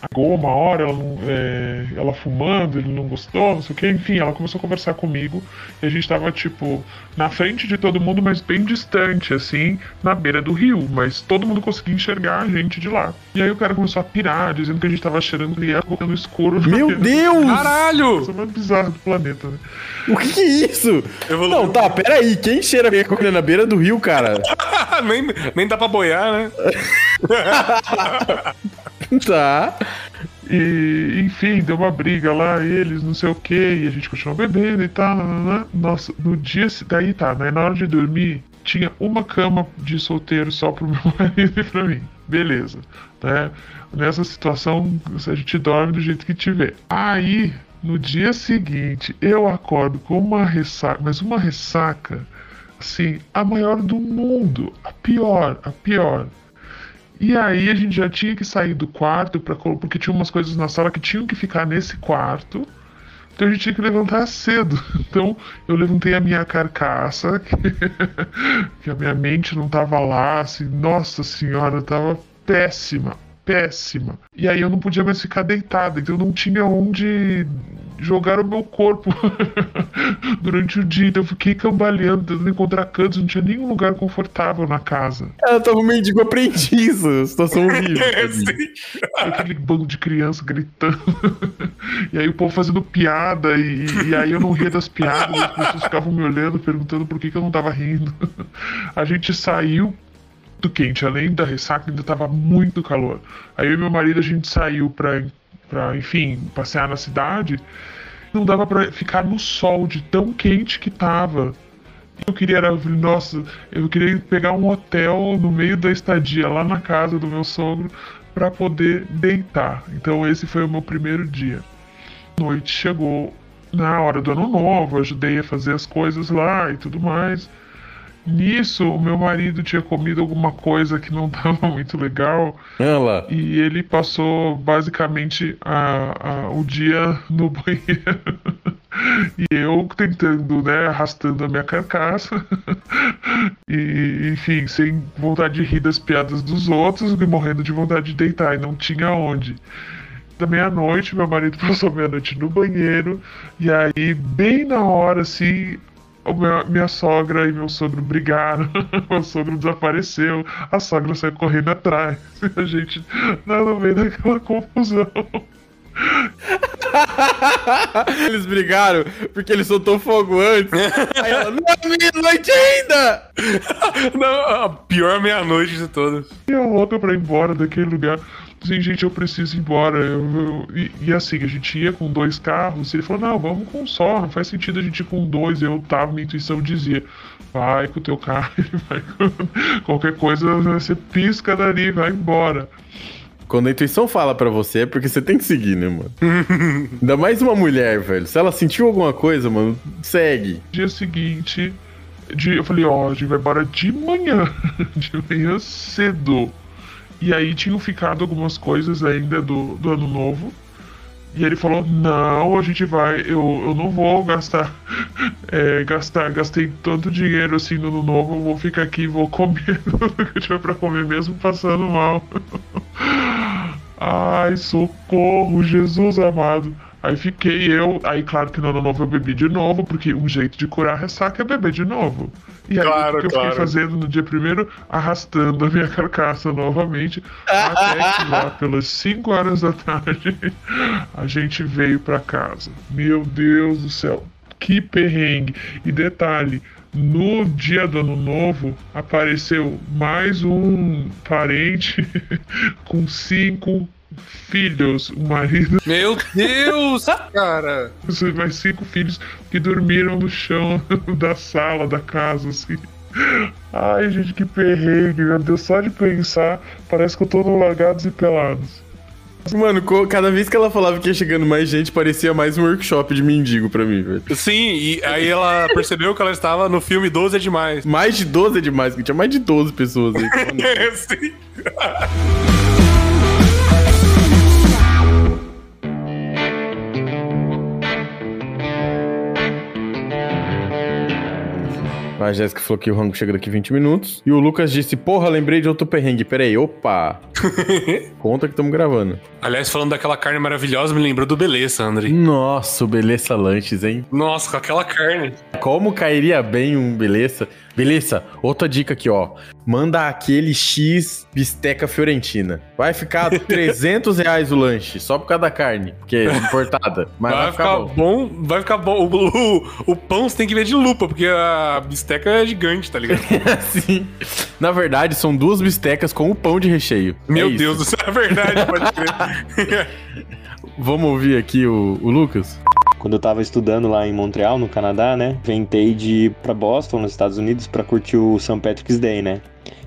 Agou uma hora, ela, não- é, ela fumando, ele não gostou, não sei o que, enfim, ela começou a conversar comigo e a gente tava, tipo, na frente de todo mundo, mas bem distante, assim, na beira do rio, mas todo mundo conseguia enxergar a gente de lá. E aí o cara começou a pirar, dizendo que a gente tava cheirando criança no escuro.
Meu Deus!
Caralho!
Coisa mais bizarra do planeta, né?
O que que é isso?
Evolu-
Não, tá, peraí. Quem cheira bem a na beira do rio, cara? (laughs)
nem, nem dá pra boiar, né? (laughs) (laughs)
tá.
E, enfim, deu uma briga lá, eles, não sei o que, e a gente continuou bebendo e tal. nananã. Nossa, no dia. Daí tá, né? Na hora de dormir, tinha uma cama de solteiro só pro (laughs) meu marido e pra mim. Beleza, né? Nessa situação, a gente dorme do jeito que tiver. Aí, no dia seguinte, eu acordo com uma ressaca, mas uma ressaca, assim, a maior do mundo, a pior, a pior. E aí a gente já tinha que sair do quarto colo- porque tinha umas coisas na sala que tinham que ficar nesse quarto. Então a gente tinha que levantar cedo. (laughs) Então eu levantei a minha carcaça, que, (laughs) que a minha mente não tava lá, assim, nossa senhora, eu tava péssima, péssima. E aí eu não podia mais ficar deitada, então eu não tinha onde jogar o meu corpo (laughs) durante o dia. Então eu fiquei cambaleando, tentando encontrar cantos, não tinha nenhum lugar confortável na casa.
Ela tava um mendigo aprendiz. Situação (laughs) horrível.
É,
aquele bando de criança gritando. (laughs) e aí o povo fazendo piada, e, e aí eu não ria das piadas, as pessoas ficavam me olhando, perguntando por que, que eu não tava rindo. A gente saiu do quente, além da ressaca, ainda tava muito calor. Aí eu e meu marido a gente saiu pra, pra enfim, passear na cidade. Não dava pra ficar no sol de tão quente que tava. Eu queria, era, nossa, eu queria pegar um hotel no meio da estadia lá na casa do meu sogro para poder deitar. Então esse foi o meu primeiro dia. Noite chegou na hora do ano novo, ajudei a fazer as coisas lá e tudo mais. Nisso, o meu marido tinha comido alguma coisa que não (laughs) estava muito legal
Olha lá.
e ele passou basicamente a- a- o dia no (laughs) banheiro. E eu tentando, né, arrastando a minha carcaça. (laughs) E, enfim, sem vontade de rir das piadas dos outros e morrendo de vontade de deitar. E não tinha onde. da meia-noite, meu marido passou meia-noite no banheiro, e aí, bem na hora, assim, minha sogra e meu sogro brigaram, (laughs) meu sogro desapareceu, a sogra saiu correndo atrás, (laughs) a gente no meio daquela confusão.
Eles brigaram porque ele soltou fogo antes. (laughs) Aí ela, não é meia-noite ainda! (laughs)
Não, a pior meia-noite de todas.
E eu louca pra ir embora daquele lugar. Assim, gente, eu preciso ir embora. Eu- eu- e, e assim, a gente ia com dois carros. Ele falou: não, vamos com um só. Não faz sentido a gente ir com dois. Eu tava, minha intuição dizia: vai com o teu carro, (laughs) vai com- qualquer coisa, você pisca dali, vai embora.
Quando a intuição fala pra você, é porque você tem que seguir, né, mano? (laughs) Ainda mais uma mulher, velho. Se ela sentiu alguma coisa, mano, segue.
Dia seguinte, de- eu falei: ó, a gente vai embora de manhã, (laughs) de manhã cedo. E aí tinham ficado algumas coisas ainda do, do ano novo. E ele falou, não, a gente vai, eu, eu não vou gastar, (laughs) é, gastar, gastei tanto dinheiro assim no ano novo, eu vou ficar aqui, vou comer (laughs) tudo que eu tiver pra comer mesmo passando mal. (laughs) Ai, socorro, Jesus amado. Aí fiquei eu, aí claro que no ano novo eu bebi de novo, porque um jeito de curar a ressaca é beber de novo. E aí
Claro,
o que eu
claro.
fiquei fazendo no dia primeiro, arrastando a minha (laughs) carcaça novamente, até (laughs) que lá pelas 5 horas da tarde (laughs) a gente veio pra casa. Meu Deus do céu, que perrengue. E detalhe, no dia do ano novo apareceu mais um parente com cinco filhos, um marido
Meu Deus, (laughs) cara.
mais cinco filhos que dormiram no chão (laughs) da sala da casa, assim. Ai, gente, que perrengue, meu Deus, só de pensar, parece que eu tô no Largados e Pelados.
Mano, cada vez que ela falava que ia chegando mais gente, parecia mais um workshop de mendigo pra mim, velho.
Sim, e aí ela percebeu que ela estava no filme 12 é demais.
Mais de 12 é demais, porque tinha mais de 12 pessoas aí. (laughs)
É, sim.
A Jéssica falou que o rango chega daqui 20 minutos. E o Lucas disse: Porra, lembrei de outro perrengue. Peraí, opa. (laughs) Conta que estamos gravando.
Aliás, falando daquela carne maravilhosa, me lembrou do Beleza, André.
Nossa, o Beleza Lanches, hein?
Nossa, com aquela carne.
Como cairia bem um Beleza? Beleza, outra dica aqui, ó. Manda aquele X bisteca fiorentina. Vai ficar (laughs) 300 reais o lanche, só por causa da carne, porque é importada. Mas
Vai, ficar, bom. vai ficar bom. O, o, o pão você tem que ver de lupa, porque a bisteca é gigante, tá ligado? (laughs)
Sim. Na verdade, são duas bistecas com o pão de recheio.
Meu
É isso.
Deus do céu, é verdade, pode crer. (laughs)
Vamos ouvir aqui o, o Lucas?
Quando eu tava estudando lá em Montreal, no Canadá, né? Inventei de ir pra Boston, nos Estados Unidos, pra curtir o St. Patrick's Day, né?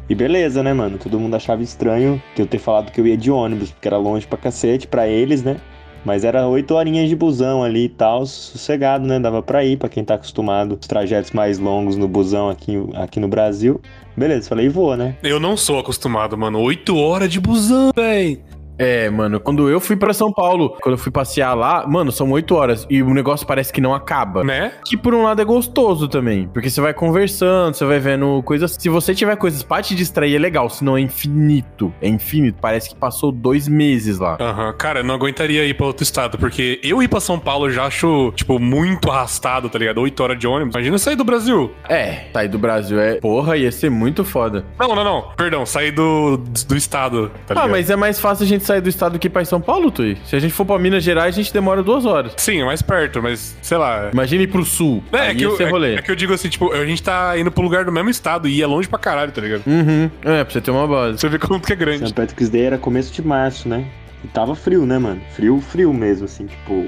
E beleza, né, mano? Todo mundo achava estranho que eu ter falado que eu ia de ônibus, porque era longe pra cacete pra eles, né? Mas era oito horinhas de busão ali e tal, sossegado, né? Dava pra ir, pra quem tá acostumado os trajetos mais longos no busão aqui, aqui no Brasil. Beleza, falei, vou, né?
Eu não sou acostumado, mano. Oito horas de busão, véi.
É, mano, quando eu fui pra São Paulo, quando eu fui passear lá, mano, são oito horas e o negócio parece que não acaba.
Né?
Que por um lado é gostoso também, porque você vai conversando, você vai vendo coisas. Se você tiver coisas pra te distrair, é legal, senão é infinito. É infinito, parece que passou dois meses lá.
Aham, Cara, eu não aguentaria ir pra outro estado, porque eu ir pra São Paulo já acho, tipo, muito arrastado, tá ligado? Oito horas de ônibus. Imagina sair do Brasil.
É, sair do Brasil é. Porra, ia ser muito foda.
Não, não, não. Perdão, sair do, do estado, tá
Ah,
ligado?
mas é mais fácil a gente sair do estado do que ir pra São Paulo, Tui. Se a gente for pra Minas Gerais, a gente demora duas horas.
Sim, é mais perto, mas sei lá.
Imagina ir pro sul.
É, é que, eu,
rolê.
é, é que eu digo assim, tipo, a gente tá indo pro lugar do mesmo estado e é longe pra caralho, tá ligado?
Uhum. É, pra você ter uma base.
Você vê quanto que é grande.
St. Patrick's Day era começo de março, né? E tava frio, né, mano? Frio, frio mesmo, assim, tipo.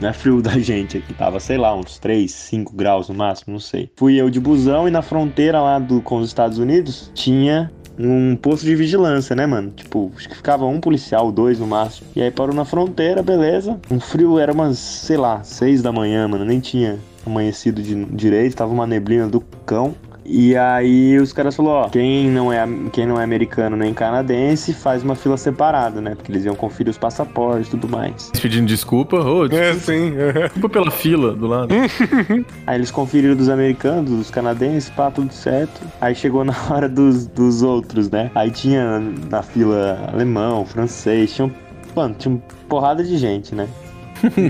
Não é frio (laughs) da gente aqui, tava, sei lá, uns 3, 5 graus no máximo, não sei. Fui eu de busão e na fronteira lá do, com os Estados Unidos tinha um posto de vigilância, né, mano? Tipo, acho que ficava um policial, dois no máximo. E aí parou na fronteira, beleza. Um frio era umas, sei lá, 6 da manhã, mano, nem tinha amanhecido de direito, tava uma neblina do cão. E aí os caras falaram, ó, quem não, é, quem não é americano nem canadense faz uma fila separada, né? Porque eles iam conferir os passaportes e tudo mais.
Pedindo desculpa. Ô,
É, sim.
desculpa pela fila do lado. (laughs)
Aí eles conferiram dos americanos, dos canadenses, pá, tudo certo. Aí chegou (laughs) na hora dos, dos outros, né? Aí tinha na fila alemão, francês, tinham Mano, tinha uma porrada de gente, né?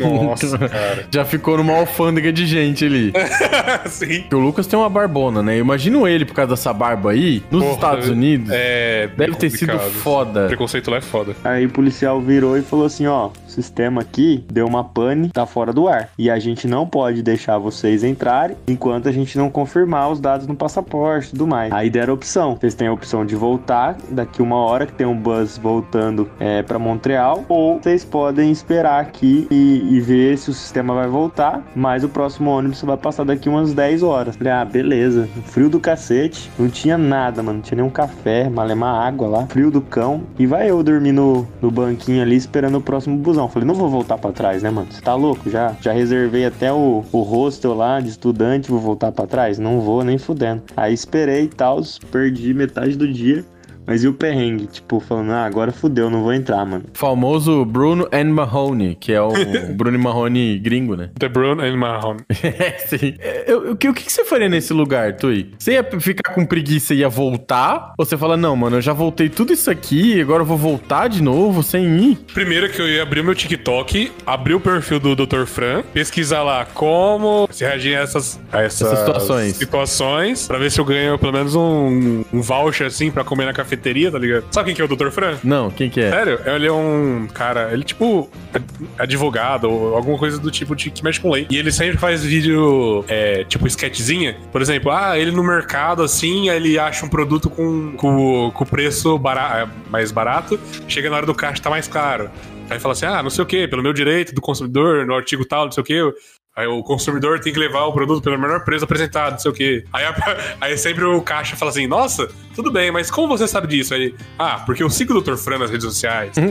Nossa, (laughs) cara.
Já ficou numa alfândega de gente ali. (laughs)
Sim.
Porque o Lucas tem uma barbona, né? Imagino ele por causa dessa barba aí, nos
Porra,
Estados Unidos.
É.
Deve ter sido foda.
Preconceito lá é foda.
Aí o policial virou e falou assim, ó, o sistema aqui deu uma pane, tá fora do ar. E a gente não pode deixar vocês entrarem enquanto a gente não confirmar os dados no passaporte e tudo mais. Aí deram opção. Vocês têm a opção de voltar daqui uma hora, que tem um bus voltando é, para Montreal, ou vocês podem esperar aqui e, e ver se o sistema vai voltar, mas o próximo ônibus vai passar daqui umas 10 horas. Falei, ah, beleza. Frio do cacete, não tinha nada, mano. Não tinha nenhum café, malemar água lá. Frio do cão. E vai eu dormir no, no banquinho ali esperando o próximo busão. Falei, não vou voltar pra trás, né, mano? Você tá louco? Já, já reservei até o, o hostel lá de estudante, vou voltar pra trás? Não vou nem fudendo. Aí esperei e tal, perdi metade do dia. Mas e o perrengue? Tipo, falando, ah, agora fudeu, não vou entrar, mano.
Famoso Bruno and Mahoney, que é o (laughs) Bruno e Mahoney gringo, né?
The Brown and Mahon. (laughs)
É, sim. Eu- eu- o que, o que você faria nesse lugar, Tui? Você ia ficar com preguiça e ia voltar? Ou você fala, não, mano, eu já voltei tudo isso aqui, agora eu vou voltar de novo sem ir?
Primeiro que eu ia abrir o meu TikTok, abrir o perfil do Dr. Fran, pesquisar lá como se reagir a essas, a essas,
Essas situações.
situações, pra ver se eu ganho pelo menos um, um voucher assim pra comer na cafeteria, tá ligado? Sabe quem que é o Dr. Fran?
Não, quem que é?
Sério, ele é um cara, ele tipo ad- advogado ou alguma coisa do tipo de, que mexe com lei. E ele sempre faz vídeo, é, tipo sketchzinha. Por exemplo, ah, ele no mercado assim, aí ele acha um produto com, com, com o preço bara- mais barato, chega na hora do caixa tá mais caro. Aí fala assim, ah, não sei o que, pelo meu direito do consumidor, no artigo tal, não sei o que. Aí o consumidor tem que levar o produto pelo menor preço apresentado, não sei o quê. Aí, a- (laughs) aí sempre o caixa fala assim, nossa, tudo bem, mas como você sabe disso? Aí, ah, porque eu sigo o Dr. Fran nas redes sociais. (laughs)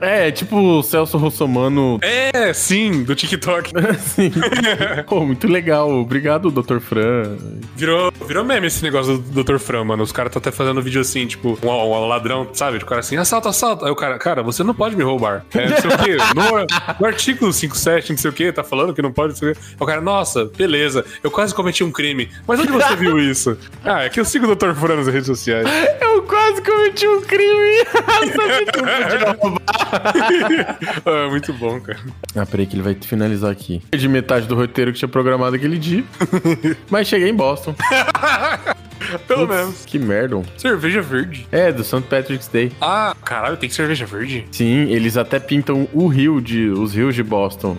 É, tipo o Celso Russomano.
É, sim, do TikTok. (laughs)
Sim. (laughs) Pô, muito legal. Obrigado, Dr. Fran.
Virou, virou meme esse negócio do Dr. Fran, mano. Os caras estão até fazendo vídeo assim, tipo, um, um ladrão, sabe? O cara assim, assalta, assalta. Aí o cara, cara, você não pode me roubar. É, não sei o quê. No, no artigo 57, não sei o quê, tá falando que não pode, não sei o quê. Aí O cara, nossa, beleza, eu quase cometi um crime. Mas onde você viu isso? Ah, é que eu sigo o Dr. Fran nas redes sociais.
Eu quase cometi um crime. (laughs)
Ah, (laughs) muito bom, cara.
Ah, peraí que ele vai finalizar aqui. De metade do roteiro que tinha programado aquele dia. (laughs) Mas cheguei em Boston. (laughs)
Pelo
Putz,
menos.
Que merda.
Cerveja verde.
É, do St. Patrick's Day.
Ah, caralho, tem cerveja verde?
Sim, eles até pintam o rio de. os rios de Boston.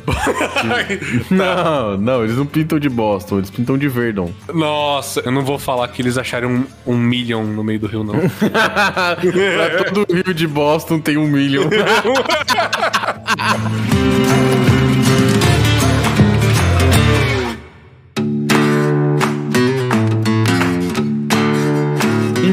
(laughs) não, não, eles não pintam de Boston, eles pintam de Verdon.
Nossa, eu não vou falar que eles acharam um, um million no meio do rio, não. (laughs)
pra todo rio de Boston tem um milhão.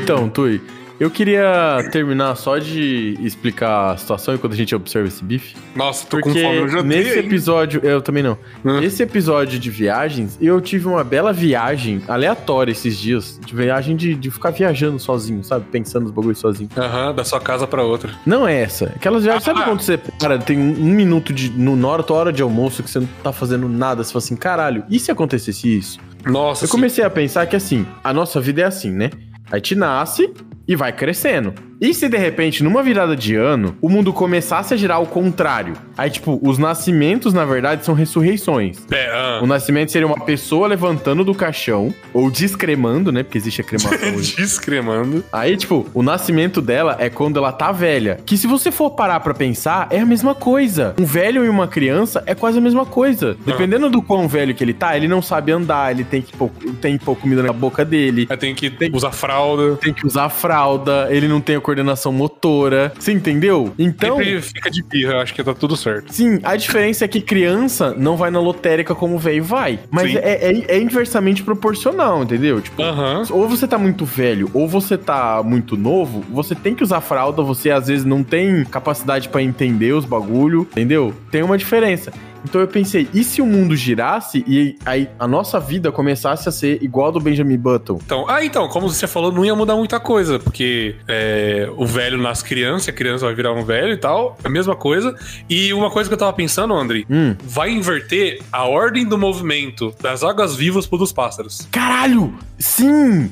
Então, Tui, eu queria terminar só de explicar a situação enquanto a gente observa esse bife.
Nossa, tô
Porque
com fome, eu já
nesse
dei
episódio, eu também não.
Hã?
Nesse episódio de viagens, eu tive uma bela viagem aleatória esses dias. De viagem de, de ficar viajando sozinho, sabe? Pensando nos bagulhos sozinho.
Aham, da sua casa pra outra.
Não é essa. Aquelas viagens, sabe
Ah.
quando você, cara, tem um, um minuto de. No, na hora, de almoço que você não tá fazendo nada, você fala assim, caralho, e se acontecesse isso?
Nossa,
Eu comecei a pensar que assim, a nossa vida é assim, né? A gente nasce e vai crescendo. E se de repente, numa virada de ano, o mundo começasse a girar ao contrário? Aí, tipo, os nascimentos, na verdade, são ressurreições.
É, ah.
O nascimento seria uma pessoa levantando do caixão, ou descremando, né? Porque existe a cremação (laughs) hoje.
Descremando.
Aí, tipo, o nascimento dela é quando ela tá velha. Que se você for parar pra pensar, é a mesma coisa. Um velho e uma criança é quase a mesma coisa. Dependendo do quão velho que ele tá, ele não sabe andar, ele tem que pôr, tem que pôr comida na boca dele.
Aí tem que usar fralda.
Tem que usar fralda, ele não tem a coordenação motora. Você entendeu? Então.
Sempre fica de birra, acho que tá tudo certo.
Sim, a diferença é que criança não vai na lotérica como o velho vai. Mas é, é- é inversamente proporcional, entendeu? Tipo, ou você tá muito velho, ou você tá muito novo, você tem que usar fralda, você às vezes não tem capacidade pra entender os bagulho, entendeu? Tem uma diferença. Então eu pensei, e se o mundo girasse e aí a nossa vida começasse a ser igual a do Benjamin Button?
Então, ah, então, como você falou, não ia mudar muita coisa, porque é, o velho nasce criança, a criança vai virar um velho e tal, é a mesma coisa. E uma coisa que eu tava pensando, André,
Hum.
vai inverter a ordem do movimento das águas vivas pro dos pássaros.
Caralho! Sim!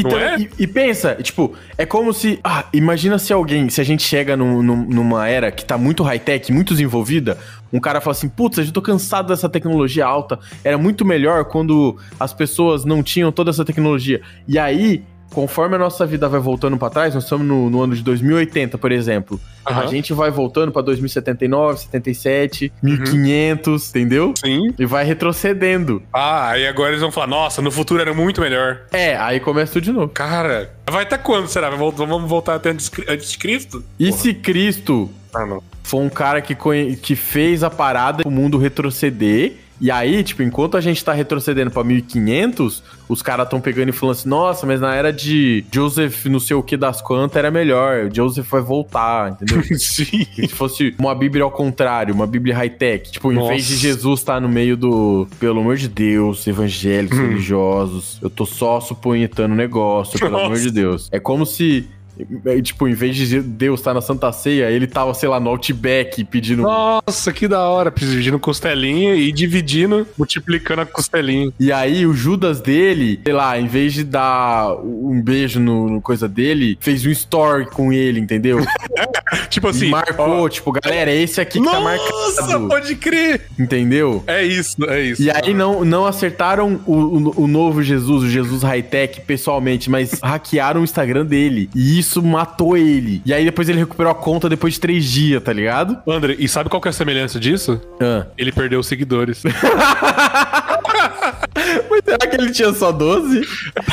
Então,
é?
e, e pensa, tipo, é como se. Ah, imagina se alguém, se a gente chega num- num- numa era que tá muito high-tech, muito desenvolvida, um cara fala assim, putz, eu tô cansado dessa tecnologia alta. Era muito melhor quando as pessoas não tinham toda essa tecnologia. E aí. Conforme a nossa vida vai voltando pra trás, nós estamos no, no ano de 2080, por exemplo. A
Aham.
gente vai voltando pra 2079, 77, 1500, entendeu?
Sim.
E vai retrocedendo.
Ah, aí agora eles vão falar, nossa, no futuro era muito melhor.
É, aí começa tudo de novo.
Cara, vai até quando, será? Vamos voltar até antes antes de Cristo?
E se Cristo
Ah, não.
foi um cara que, que fez a parada o mundo retroceder. E aí, tipo, enquanto a gente tá retrocedendo pra 1500, os caras tão pegando e falando assim: nossa, mas na era de Joseph não sei o que das quantas era melhor. Joseph vai voltar, entendeu? (laughs)
Sim.
Se fosse uma Bíblia ao contrário, uma Bíblia high-tech. Tipo, em
Nossa.
vez de Jesus estar no meio do. Pelo amor de Deus, evangélicos,
Hum.
religiosos, eu tô só suponhetando o negócio, pelo
Nossa.
amor de Deus. É como se. É, Tipo, em vez de Deus estar na Santa Ceia, ele tava, sei lá, no Outback pedindo.
Nossa, que da hora. Dividindo costelinha e dividindo, multiplicando a costelinha.
E aí, o Judas dele, sei lá, em vez de dar um beijo no, no coisa dele, fez um story com ele, entendeu? (laughs) (laughs)
Tipo assim.
marcou,
ó,
tipo, galera, esse aqui que tá
Nossa,
marcado.
pode crer.
Entendeu?
É isso, é isso.
E aí não, não acertaram o, o, o novo Jesus, o Jesus high-tech, pessoalmente, mas (laughs) hackearam o Instagram dele. E isso matou ele. E aí depois ele recuperou a conta depois de três dias, tá ligado?
André, e sabe qual que é a semelhança disso?
Ah.
Ele perdeu os seguidores. (laughs) (laughs)
Mas será que ele tinha só 12?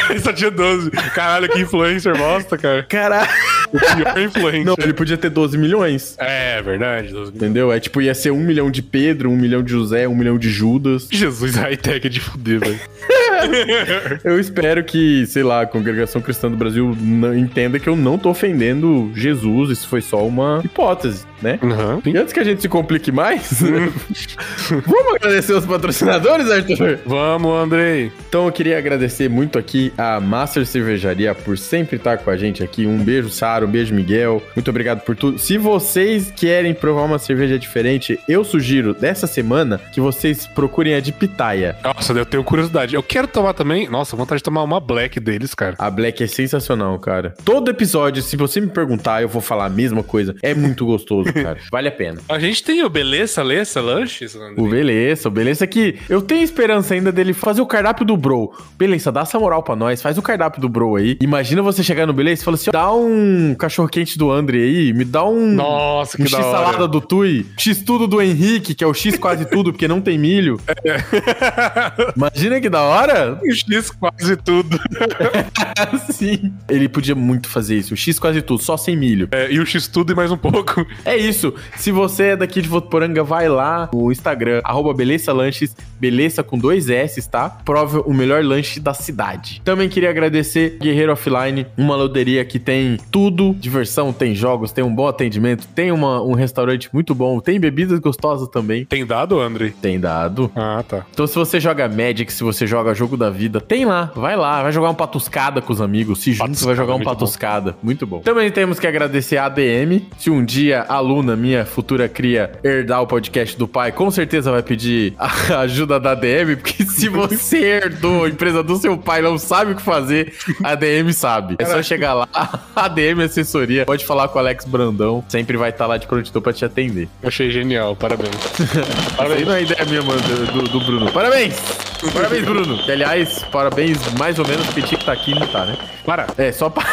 ele só tinha 12. Caralho, que influencer bosta, cara.
Caralho.
O pior influencer.
Não, ele podia ter 12 milhões.
É, verdade. 12 mil.
Entendeu? É tipo, ia ser um milhão de Pedro, um milhão de José, um milhão de Judas.
Jesus, high-tech é de fuder, velho. (laughs)
Eu espero que, sei lá, a congregação cristã do Brasil entenda que eu não tô ofendendo Jesus, isso foi só uma hipótese, né?
Uhum.
E antes que a gente se complique mais, (laughs) vamos agradecer os patrocinadores, Arthur?
Vamos, Andrei.
Então eu queria agradecer muito aqui a Master Cervejaria por sempre estar com a gente aqui. Um beijo, Sara, um beijo, Miguel. Muito obrigado por tudo. Se vocês querem provar uma cerveja diferente, eu sugiro dessa semana que vocês procurem a de Pitaia.
Nossa, eu tenho curiosidade. Eu quero tomar também. Nossa, vontade de tomar uma black deles, cara.
A Black é sensacional, cara. Todo episódio, se você me perguntar, eu vou falar a mesma coisa. É muito gostoso, cara. (laughs) Vale a pena.
A gente tem o Beleza, Lessa, Lanches.
O Beleza, o Beleza que eu tenho esperança ainda dele fazer o cardápio do Bro. Beleza, dá essa moral pra nós, faz o cardápio do Bro aí. Imagina você chegar no Beleza e falar assim: dá um cachorro quente do André aí, me dá um.
Nossa, que
um X salada do Tui, X tudo do Henrique, que é o X quase tudo, porque não tem milho. (laughs) Imagina que da hora.
O X quase tudo. (laughs)
Sim. Ele podia muito fazer isso. O X quase tudo, só sem milho.
É, e o X tudo e mais um pouco.
É isso. Se você é daqui de Votuporanga, vai lá no Instagram, arroba Beleza Lanches, beleza com dois S, tá? Prove o melhor lanche da cidade. Também queria agradecer Guerreiro Offline, uma loteria que tem tudo, diversão, tem jogos, tem um bom atendimento, tem uma- um restaurante muito bom, tem bebidas gostosas também.
Tem dado, Andrei?
Tem dado.
Ah, tá.
Então, se você joga Magic, se você joga Jogo da Vida, tem lá, vai lá, vai jogar um patuscada com os amigos, se junta,
Patuscada,
vai jogar um
muito bom.
patuscada. Muito bom. Também temos que agradecer a ADM. Se um dia a aluna, minha futura cria, herdar o podcast do pai, com certeza vai pedir a (laughs) ajuda da ADM, porque (laughs) se você herdou a empresa do seu pai e não sabe o que fazer, a ADM sabe. É só chegar lá, (laughs) a ADM Assessoria, pode falar com o Alex Brandão, sempre vai estar lá de prontidão pra te atender.
Achei genial, parabéns. Parabéns.
não é ideia minha, mano, do, do Bruno. Parabéns! Parabéns, Bruno. Que, aliás, parabéns mais ou menos, porque tinha que tá aqui e não tá, né?
Para.
É, só pra...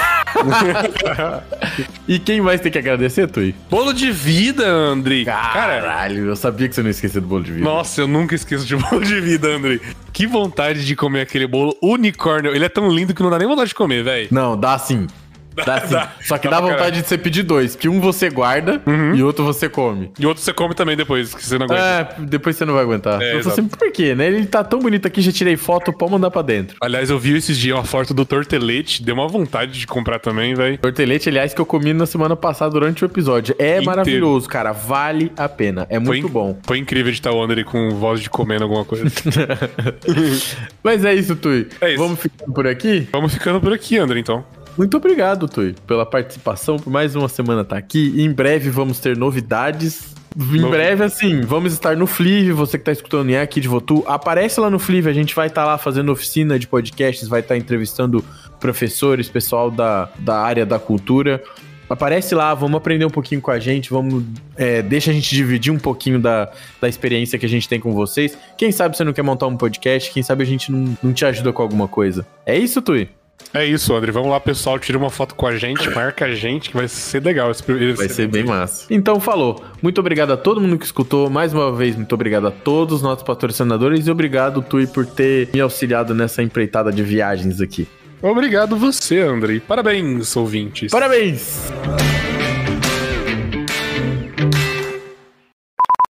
e quem mais tem que agradecer, Tui?
Bolo de vida, Andrei. Cara,
Caralho, eu sabia que você não ia esquecer do bolo de vida.
nossa, eu nunca esqueço de (laughs) bolo de vida, Andrei. Que vontade de comer aquele bolo unicórnio. Ele é tão lindo que não dá nem vontade de comer, velho.
Não, dá sim. Dá
dá.
Só que
Dá
dá vontade de você pedir dois, que um você guarda e outro você come.
E outro você come também depois, que você não aguenta.
É, depois você não vai aguentar.
É,
eu assim, por quê, né? Ele tá tão bonito aqui, já tirei foto, pode mandar pra dentro.
Aliás, eu vi esses dias uma foto do tortelete, deu uma vontade de comprar também, velho.
Tortelete, aliás, que eu comi na semana passada durante o episódio. É
Inteiro.
maravilhoso, cara. Vale a pena. É muito
Foi,
bom.
Foi incrível editar o Andrei com voz de comendo alguma coisa. (laughs)
Mas é isso, Tui.
É isso.
Vamos ficando por aqui?
Vamos ficando por aqui, André, então.
Muito obrigado, Tui, pela participação, por mais uma semana estar aqui. Em breve vamos ter novidades. Em breve, assim, vamos estar no Flive, você que tá escutando é aqui de Votu, aparece lá no Flive, a gente vai estar lá fazendo oficina de podcasts, vai estar entrevistando professores, pessoal da, da área da cultura. Aparece lá, vamos aprender um pouquinho com a gente, vamos. é, deixa a gente dividir um pouquinho da, da experiência que a gente tem com vocês. Quem sabe você não quer montar um podcast, quem sabe a gente não, não te ajuda com alguma coisa. É isso, Tui?
É isso, André. Vamos lá, pessoal. Tira uma foto com a gente, marca a gente, que vai ser legal. esse primeiro-
Vai ser bem massa. Então, falou. Muito obrigado a todo mundo que escutou. Mais uma vez, muito obrigado a todos os nossos patrocinadores e obrigado, Tui, por ter me auxiliado nessa empreitada de viagens aqui.
Obrigado você, André. Parabéns, ouvintes.
Parabéns!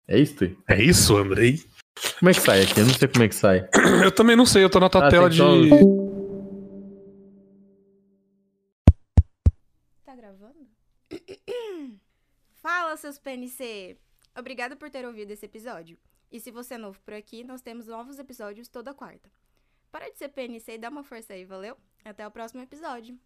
É isso, Tui?
É isso, Andrei?
Como é que sai aqui? Eu não sei como é que sai.
Eu também não sei, eu tô na tua
Ah,
tela de.
só-
Seus PNC! Obrigada por ter ouvido esse episódio. E se você é novo por aqui, nós temos novos episódios toda quarta. Para de ser PNC e dá uma força aí, valeu? Até o próximo episódio.